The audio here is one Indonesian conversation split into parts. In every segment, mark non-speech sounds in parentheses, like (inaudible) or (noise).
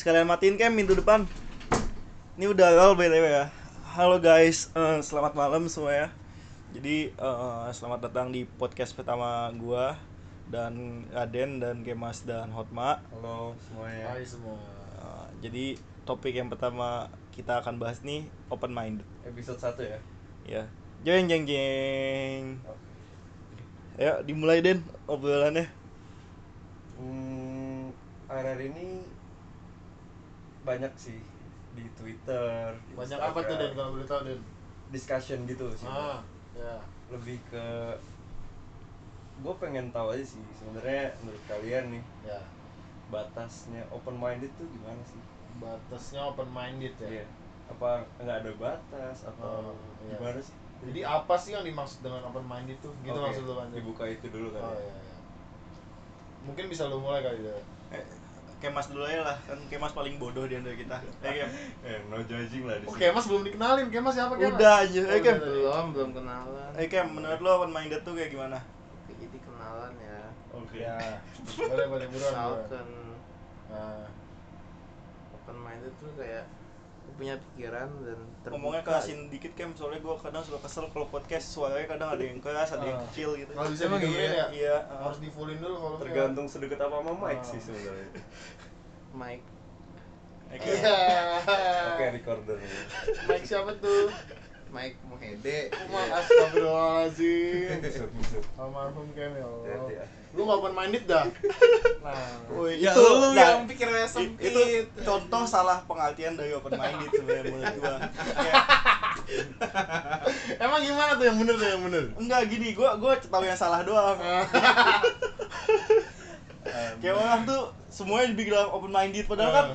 sekalian matiin cam pintu depan. Ini udah roll btw ya. Halo guys, eh, selamat malam semua ya. Jadi eh, selamat datang di podcast pertama gua dan Raden dan Kemas dan Hotma. Halo semuanya. Hai semua. Eh, jadi topik yang pertama kita akan bahas nih open minded Episode 1 ya. ya. Jeng jeng jeng. Ya dimulai Den obrolannya. Hmm, akhir-akhir ini banyak sih di Twitter. di Banyak apa tuh Instagram, Den kalau boleh tahu Den? Discussion gitu sih. Ah, ya. Lebih ke gue pengen tahu aja sih sebenarnya menurut kalian nih Ya. batasnya open minded tuh gimana sih? Batasnya open minded ya. Iya. Apa nggak ada batas atau Oh, iya. gimana sih? Jadi apa sih yang dimaksud dengan open minded tuh? Gitu Oke, maksud lu kan? Dibuka itu dulu kan. Oh ya. iya, iya. Mungkin bisa lu mulai kali ya. Eh, Kemas dulu aja lah, kan Kemas paling bodoh di antara kita. (laughs) Ya, Kem. Eh, no judging lah di Oh, sini. Kemas belum dikenalin. Kemas siapa Kemas? Udah aja, Oh, eh Kem. udah tadi. belum belum kenalan Eh Kem, menurut lo open minded tuh kayak gimana? jadi kenalan ya Oke. Ya. Boleh boleh buruan. Nah, open minded tuh kayak punya pikiran dan terbuka Ngomongnya kerasin dikit Kem, soalnya gue kadang suka kesel kalau podcast suaranya kadang ada yang keras, ada yang Ah. kecil gitu. kalau bisa Emang iya? ya. Iya, ah. Harus di fullin dulu kalau Tergantung sedekat apa sama mic Ah. sih sebenarnya. mic Eh, Kem. Iya. Oke, recorder. Mike siapa tuh? Mic Muhede Umar Astagfirullahaladzim. Almarhum Kem ya Hati-hati Allah ya. Lu gak open minded dah? (laughs) Nah Woi, ya itu, lu nah, yang pikirnya sempit itu contoh salah pengertian dari open minded sebenarnya menurut gua. (laughs) Emang gimana tuh yang bener tuh yang bener? enggak gini, gua gua tahu yang salah doang. (laughs) Kayak orang tuh semuanya dibilang open minded padahal kan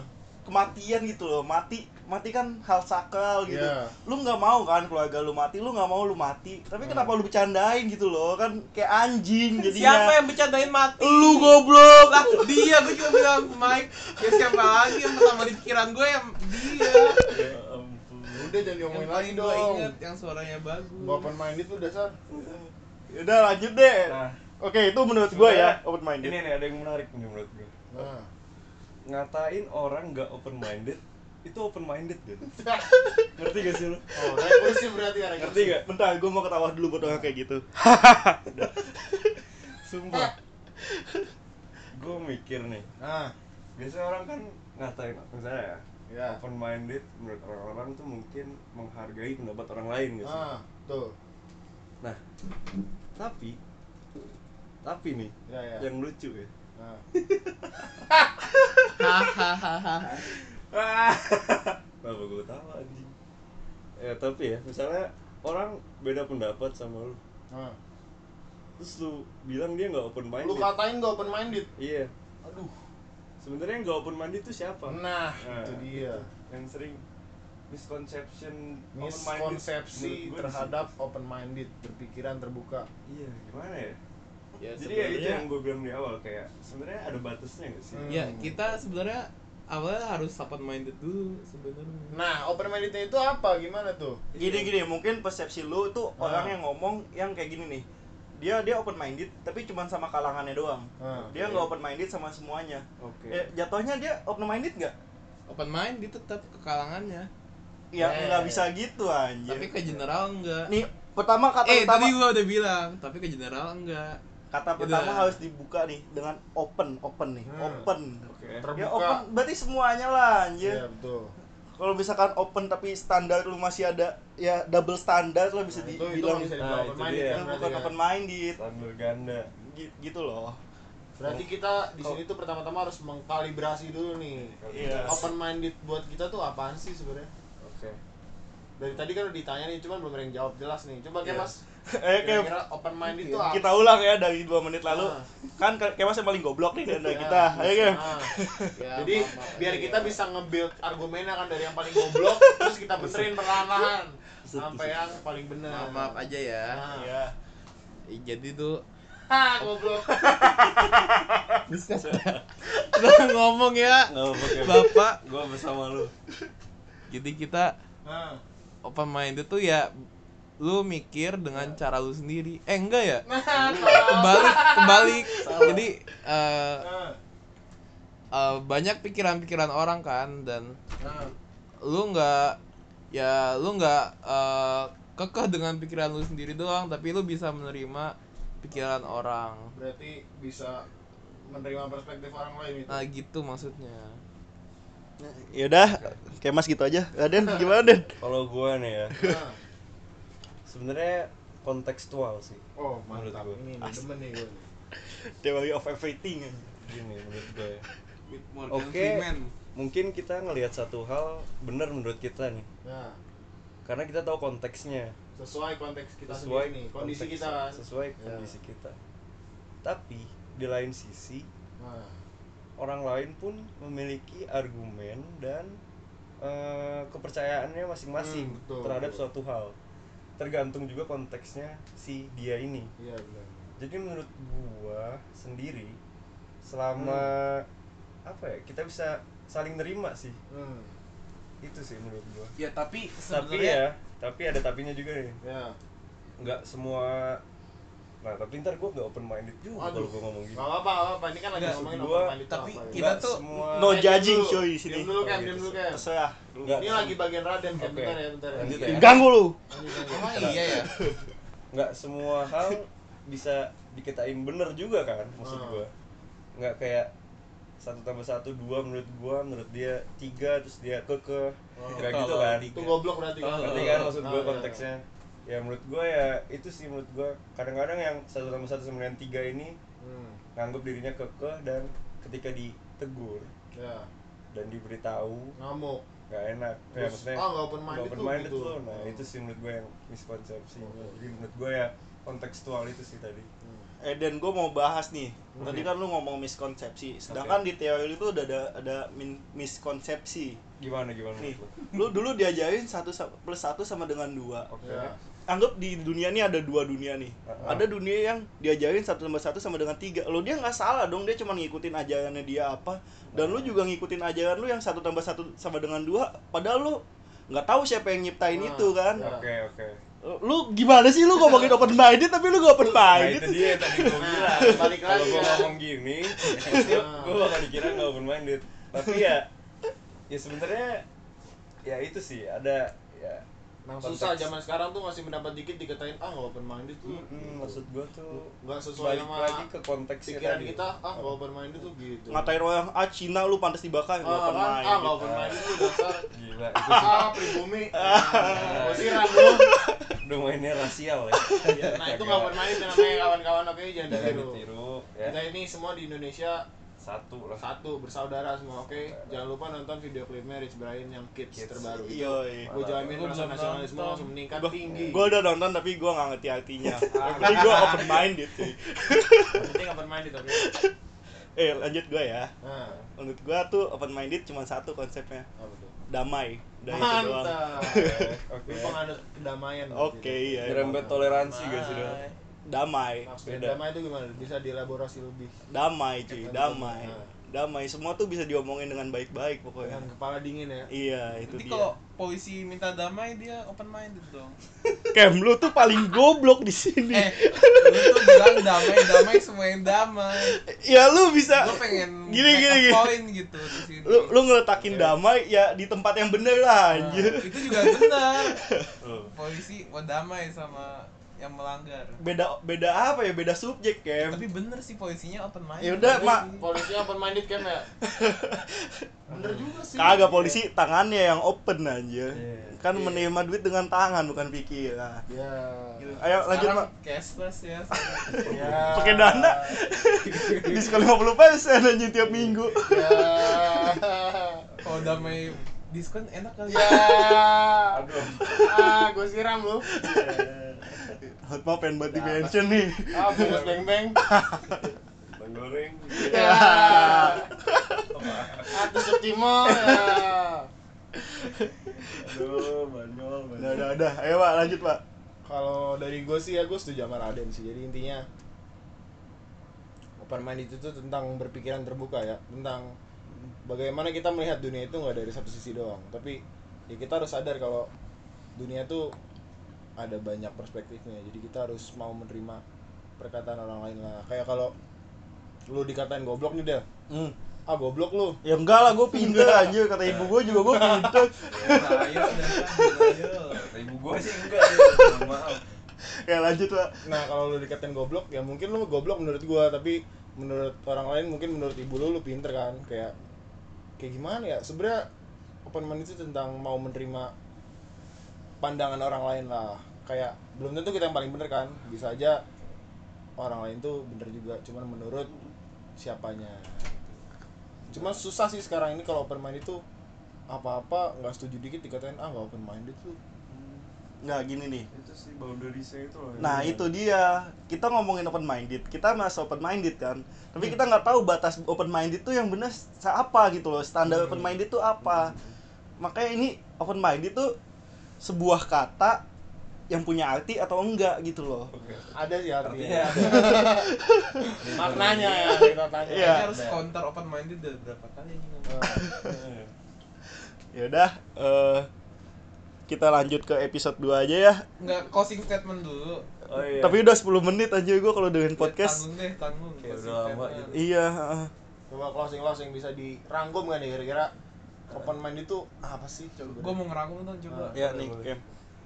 kematian gitu loh. Mati mati kan hal sakral gitu. Iya. Lu nggak mau kan keluarga lu mati, lu nggak mau lu mati. Tapi kenapa lu bercandain gitu loh? Kan kayak anjing jadinya. siapa yang bercandain mati Lu goblok. lah dia gue juga bilang Mike ya siapa lagi yang pertama di pikiran gue yang dia Ya ampun. Udah jangan yang diomongin lagi gue dong inget yang suaranya bagus Gak open minded tuh dasar Udah lanjut deh. Nah, Oke, itu menurut gua ya open minded. Ini nih ada yang menarik nih menurut gue. Nah Ngatain orang nggak open minded itu open minded deh. (laughs) Ngerti gak sih lu? Oh rekursif berarti ya Ngerti gak? Bentar, gua mau ketawa dulu buat orang kayak gitu. (laughs) Sumpah. gue mikir nih. Nah Biasanya orang kan ngatain misalnya ya. Ya Open minded menurut orang-orang tuh mungkin menghargai pendapat orang lain gitu. Nah tuh Nah, tapi tapi nih Ya ya yang lucu ya. (laughs) Nah (laughs) Kenapa gue tahu anjing? Ya tapi ya, misalnya orang beda pendapat sama lu, Nah terus lu bilang dia nggak open minded. Lu katain gak open minded Iya. Aduh Sebenarnya nggak open minded itu siapa? Nah Nah, itu dia Yang sering misconception Miskonsepsi di terhadap open minded Berpikiran terbuka. Iya, gimana ya? ya Jadi ya itu yang gue bilang di awal kayak sebenarnya ada batasnya nggak sih? Hmm. ya kita sebenarnya awalnya harus open minded dulu sebenarnya Nah open mindednya itu apa? Gimana tuh? Gini gini, mungkin persepsi lu tuh Ah. orang yang ngomong yang kayak gini nih. Dia dia open minded tapi cuma sama kalangannya doang. Ah, Dia oke. nggak open minded sama semuanya. Oke. Ya, jatuhnya dia open minded nggak? open minded tetap ke kalangannya Ya Eh. nggak bisa gitu anjir. tapi ke general enggak Nih pertama kata eh pertama tadi gua udah bilang tapi ke general enggak kata Gitu pertama ya. harus dibuka nih dengan open open nih Hmm. open. Oke. Terbuka. Ya open berarti semuanya lah anjir. Iya betul Kalau misalkan open tapi standar lu masih ada ya double standar lo bisa Nah, itu, itu dibilang nggak bisa Nah, itu open minded kan itu berarti bukan kan? open minded. Standar ganda. Gi- Gitu loh. Berarti kita di sini tuh pertama-tama harus mengkalibrasi dulu nih. Iya. Open minded buat kita tuh apaan sih sebenarnya? Oke. Dari tadi kan udah ditanya nih, cuman belum ada yang jawab jelas nih. Coba kayak Iya. Mas, (laughs) Eh kayak open minded tuh apa? kita ulang ya dari dua menit lalu Ah. kan kayak mas yang paling goblok nih dari Ya, kita ayo Kem. ah. (laughs) Ya, Jadi maaf, maaf. biar kita bisa nge-build argumennya kan dari yang paling goblok (laughs) terus kita benerin perlahan-lahan sampai yang paling benar. maaf, maaf aja ya Nah. Iya. Jadi tuh Ah, goblok. bisa ngomong ya apa-apa. Kem. bapak Gua bersama lu. jadi kita Nah. Open minded tuh ya lu mikir dengan cara lu sendiri. Eh enggak ya? Nah, kebalik kebalik. Jadi eh nah. eh, banyak pikiran-pikiran orang kan dan Nah, lu nggak ya lu nggak eh, kekeh dengan pikiran lu sendiri doang tapi lu bisa menerima pikiran orang. Berarti bisa menerima perspektif orang lain itu. nah gitu maksudnya Yaudah, kayak mas gitu aja. Aden, gimana Den? Kalau gua nih ya, (laughs) sebenarnya kontekstual sih. oh mantap Menurut gua. ini nih, demen nih gue. (laughs) Theory of everything. Gini menurut gue ya. Oke, Freeman. mungkin kita ngelihat satu hal benar menurut kita nih, Nah, karena kita tahu konteksnya, sesuai konteks kita sesuai sendiri nih, kondisi konteks- kita sesuai Ya. kondisi kita. Tapi di lain sisi, Nah, orang lain pun memiliki argumen dan eh, kepercayaannya masing-masing Hmm, betul, terhadap betul. suatu hal. Tergantung juga konteksnya si dia ini. iya benar. Jadi menurut gua sendiri selama apa ya kita bisa saling nerima sih Hmm, itu sih menurut gua. ya tapi Tapi ya, tapi ada tapinya juga nih. ya. Nggak semua Nah, tapi ntar gua nggak open minded juga kalau gua ngomong gitu. Gak apa-apa, gak apa-apa. Ini kan lagi ngomongin gua- open minded tapi apa ya. kita tuh semua No Eh, diam judging dulu. coy di sini. Diam dulu kan, Oh, diam dulu kan. Terserah. Nggak. Ini lagi bagian Raden kan, Oke. bentar ya, bentar ya. Lanjut ya. Ganggu lu. Lanjut. oh iya ya nggak semua hal bisa dikatain bener juga kan maksud Hmm. gua nggak kayak satu tambah satu dua menurut gua menurut dia tiga terus dia keke Oh. nggak Kalau gitu kan Itu goblok berarti kan. ngerti kan maksud Nah, gua iya, konteksnya ya menurut gua ya itu sih menurut gua kadang-kadang yang satu tambah satu sama dengan tiga ini. Hmm, nganggap dirinya keke dan ketika ditegur ya. dan diberitahu Ngamuk. nggak enak ya Terus, maksudnya ah, nggak open minded open tuh minded gitu. tuh. nah Oh. itu sih menurut gua yang miskonsepsinya Oh. jadi menurut gua ya kontekstual itu sih tadi Hmm. Eh Dan gue mau bahas nih. Hmm. Tadi kan lu ngomong miskonsepsi. Sedangkan di teori itu udah ada ada miskonsepsi. gimana gimana Nih, lu dulu diajarin satu sa- plus satu sama dengan dua. oke Ya. Anggap di dunia ini ada dua dunia nih. Uh-uh. Ada dunia yang diajarin satu tambah satu sama dengan tiga. Lo dia nggak salah dong, dia cuma ngikutin ajarannya dia apa. Dan lu juga ngikutin ajaran lu yang satu tambah satu sama dengan dua. Padahal lu nggak tahu siapa yang nyiptain Nah, itu kan. Oke oke. Lu gimana sih lu ngomongin (laughs) open minded tapi lu gak open Nah minded? itu dia yang tadi gue Nah, bilang. (laughs) balik Kalau lagi gue ya. ngomong gini, gue (laughs) bakal dikira nggak open minded. Tapi ya, ya sebenarnya ya itu sih ada ya. Memang konteks- susah zaman sekarang tuh masih mendapat dikit dikatain ah nggak open minded tuh. Mm-mm, maksud gue tuh Nggak sesuai balik sama lagi ke konteksnya pikiran tadi. kita ah nggak open minded tuh gitu. Ngatain orang ah Cina lu pantas dibakar nggak Ah, open kan? minded. ah nggak open minded tuh dasar. Gila itu sih. (laughs) Ah pribumi. Gue siram lu. Udah mainnya rasial ya. Nah itu nggak open minded namanya kawan-kawan oke jangan ditiru ya. Kita ini semua di Indonesia Satu lah. satu bersaudara semua oke. Jangan lupa nonton video klipnya Rich Brian yang kids, Kids. terbaru itu. Iya. Gue jamin rasa nasionalisme langsung meningkat Gua, tinggi. gua udah nonton tapi gua nggak ngerti artinya. (laughs) Tapi gua open minded. Yang penting open minded oke. (laughs) Eh lanjut gua ya. Nah, Menurut gua tuh open minded cuma satu konsepnya, tuh? damai. Udah itu doang. Mantap. Oke. Lu (laughs) penganut kedamaian. Oke, iya. Nyerempet toleransi guys sudah. Damai. Maksudnya Beda. damai itu gimana? Bisa dielaborasi lebih Damai cuy, damai. Nah. Damai semua tuh bisa diomongin dengan baik-baik pokoknya. dengan kepala dingin ya. Iya, itu Nanti dia. kalau polisi minta damai dia open minded dong. (laughs) Kem lu tuh paling goblok di sini. eh, lu tuh bilang damai damai semua yang damai. Ya lu bisa Gue pengen Gini, make gini, a gini. point gitu di sini. lu lu ngeletakin damai ya di tempat yang bener lah Nah, anjir. itu juga benar. (laughs) Oh. Polisi mau damai sama yang melanggar. Beda beda apa ya? Beda subjek, Kem. Tapi bener sih polisinya open minded. Ya udah, Mak. Polisinya open minded kan ya? (laughs) Bener juga sih. Kagak polisi tangannya yang open anjir. Iya. Kan menerima duit dengan tangan bukan pikiran. Ya. Ayo lanjut, Mak. Cashless ya. (laughs) Ya. Pakai dana. Diskon 50% anjir tiap minggu. Ya. (laughs) Kalau damai diskon enak kali. Ya. Aduh. Ah, gue siram lu. Hotma pengen buat di mention nih. Ah, bungkus beng beng. Bang goreng. Ya. Atus Sukimo ya. Aduh, banyol, Udah, udah, udah. Ayo, Pak, lanjut, Pak. Kalau dari gue sih ya gue setuju sama Raden sih. Jadi intinya open mind itu tuh tentang berpikiran terbuka ya, tentang bagaimana kita melihat dunia itu nggak dari satu sisi doang, tapi ya kita harus sadar kalau dunia tuh ada banyak perspektifnya. Jadi kita harus mau menerima perkataan orang lain lah. Kayak kalau lu dikatain goblok nih dah, Hmm. ah goblok lu Ya enggak lah, gue pinter aja kata ibu gue juga gue pinter. ayo Kata ibu gua sih enggak maaf. ya lanjut lah. nah kalau lu dikatain goblok ya mungkin lu goblok menurut gua tapi menurut orang lain mungkin menurut ibu lu lu pinter kan kayak kayak gimana ya sebenarnya open mind itu tentang mau menerima pandangan orang lain lah. Kayak belum tentu kita yang paling bener kan. Bisa aja orang lain tuh bener juga. Cuman menurut siapanya. Cuma susah sih sekarang ini kalau open mind itu apa-apa nggak setuju dikit dikatain ah nggak open minded tuh. Nggak gini nih. Itu sih boundariesnya itu loh. Nah itu dia. Kita ngomongin open minded. Kita merasa open minded kan. Tapi kita nggak tahu batas open minded itu yang benar apa gitu loh. Standar open minded itu apa. Makanya ini open minded itu sebuah kata yang punya arti atau enggak gitu loh. Oke. ada sih Artinya. (laughs) Maknanya ya kita tanya. Iya. Kayaknya harus counter open minded udah berapa kali ya (laughs) udah eh, kita lanjut ke episode 2 aja ya. Nggak closing statement dulu. Oh iya. tapi udah 10 menit aja gue kalau dengerin Ya, podcast. tanggung deh tanggung. Kayak Closing udah lama gitu. iya heeh. coba closing closing bisa dirangkum kan ya kira-kira open mind itu apa sih coba gue mau ngerangkum dong coba ya nih Kem.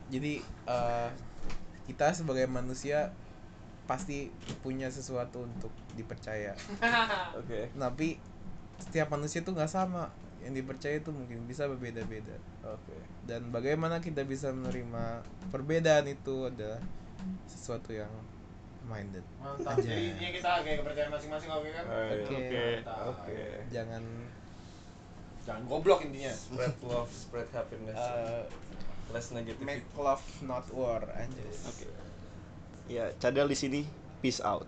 jadi eh, kita sebagai manusia pasti punya sesuatu untuk dipercaya (laughs) Oke. tapi setiap manusia tuh nggak sama yang dipercaya itu mungkin bisa berbeda-beda Oke. dan bagaimana kita bisa menerima perbedaan itu adalah sesuatu yang minded mantap Aja. jadi kita kayak kepercayaan masing-masing oke kan Oh, iya. Oke. Mantap. Oke. jangan jangan goblok intinya. Spread love, spread happiness. eh, Less negativity. make love not war anjir. Oke. Ya cadel di sini peace out